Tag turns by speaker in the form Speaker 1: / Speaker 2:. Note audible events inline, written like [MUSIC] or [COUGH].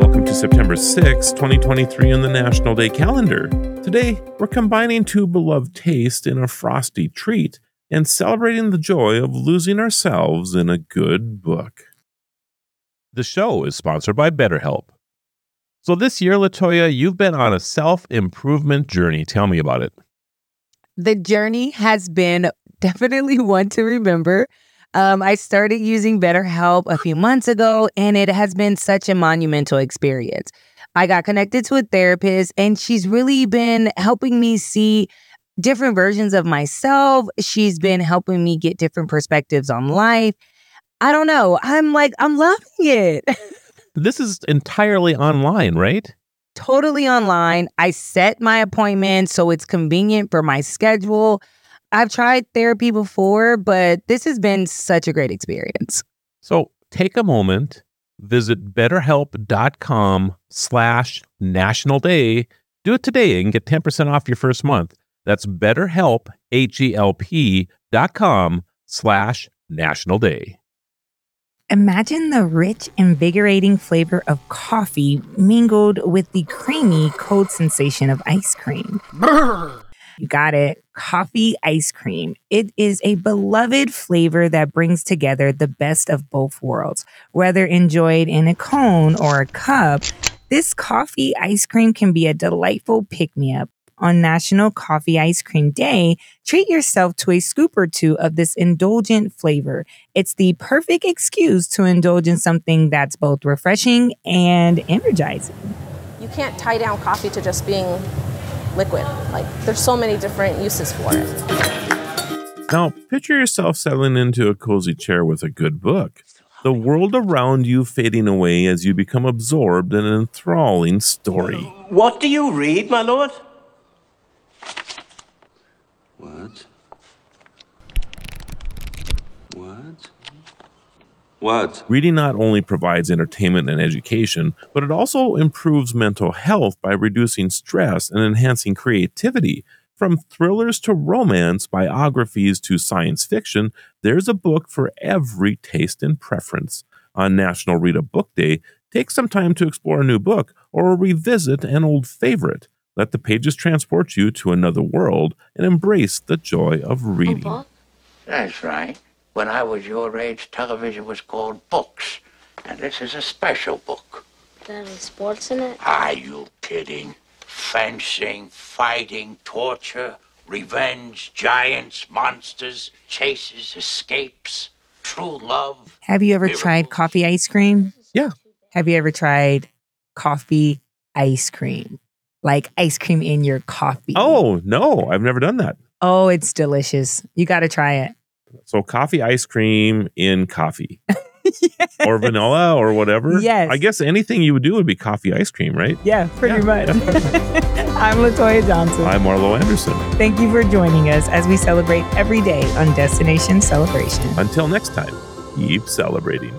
Speaker 1: Welcome to September 6, 2023 on the National Day calendar. Today, we're combining two beloved tastes in a frosty treat and celebrating the joy of losing ourselves in a good book. The show is sponsored by BetterHelp. So this year, Latoya, you've been on a self improvement journey. Tell me about it.
Speaker 2: The journey has been definitely one to remember. Um, I started using BetterHelp a few months ago, and it has been such a monumental experience. I got connected to a therapist, and she's really been helping me see different versions of myself. She's been helping me get different perspectives on life. I don't know. I'm like, I'm loving it. [LAUGHS]
Speaker 1: this is entirely online, right?
Speaker 2: Totally online. I set my appointment so it's convenient for my schedule. I've tried therapy before, but this has been such a great experience.
Speaker 1: So take a moment, visit betterhelp.com slash national day. Do it today and get 10% off your first month. That's betterhelp, H-E-L-P dot com slash national day.
Speaker 3: Imagine the rich, invigorating flavor of coffee mingled with the creamy, cold sensation of ice cream. Brr. You got it. Coffee ice cream. It is a beloved flavor that brings together the best of both worlds. Whether enjoyed in a cone or a cup, this coffee ice cream can be a delightful pick me up. On National Coffee Ice Cream Day, treat yourself to a scoop or two of this indulgent flavor. It's the perfect excuse to indulge in something that's both refreshing and energizing.
Speaker 4: You can't tie down coffee to just being liquid. Like there's so many different uses for it.
Speaker 1: Now, picture yourself settling into a cozy chair with a good book. The world around you fading away as you become absorbed in an enthralling story.
Speaker 5: What do you read, my lord?
Speaker 6: What? What? What?
Speaker 1: Reading not only provides entertainment and education, but it also improves mental health by reducing stress and enhancing creativity. From thrillers to romance, biographies to science fiction, there's a book for every taste and preference. On National Read a Book Day, take some time to explore a new book or revisit an old favorite. Let the pages transport you to another world and embrace the joy of reading.
Speaker 5: That's right. When I was your age, television was called books. And this is a special book.
Speaker 7: There any sports in it?
Speaker 5: Are you kidding? Fencing, fighting, torture, revenge, giants, monsters, chases, escapes, true love.
Speaker 3: Have you ever miracles. tried coffee ice cream?
Speaker 1: Yeah.
Speaker 3: Have you ever tried coffee ice cream? Like ice cream in your coffee?
Speaker 1: Oh, no, I've never done that.
Speaker 3: Oh, it's delicious. You got to try it.
Speaker 1: So coffee ice cream in coffee. [LAUGHS] yes. Or vanilla or whatever.
Speaker 3: Yes.
Speaker 1: I guess anything you would do would be coffee ice cream, right?
Speaker 3: Yeah, pretty yeah. much. [LAUGHS] [LAUGHS] I'm Latoya Johnson.
Speaker 1: I'm Marlo Anderson.
Speaker 3: Thank you for joining us as we celebrate every day on Destination Celebration.
Speaker 1: Until next time, keep celebrating.